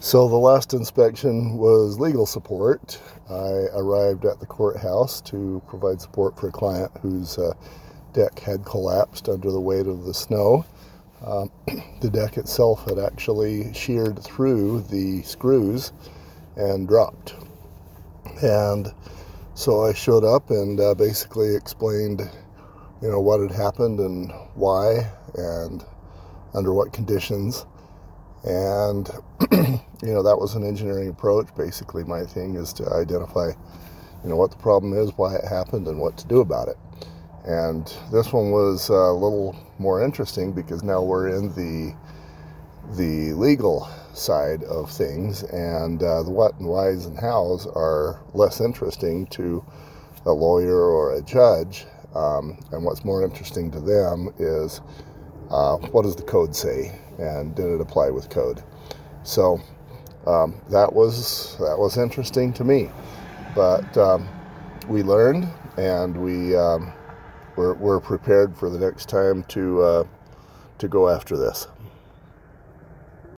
So the last inspection was legal support. I arrived at the courthouse to provide support for a client whose uh, deck had collapsed under the weight of the snow. Um, the deck itself had actually sheared through the screws and dropped. And so I showed up and uh, basically explained, you know, what had happened and why and under what conditions. And, you know, that was an engineering approach. Basically, my thing is to identify, you know, what the problem is, why it happened, and what to do about it. And this one was a little more interesting because now we're in the the legal side of things, and uh, the what and whys and hows are less interesting to a lawyer or a judge. Um, and what's more interesting to them is uh, what does the code say, and did it apply with code? So um, that was that was interesting to me, but um, we learned, and we um, we're, we're prepared for the next time to uh, to go after this.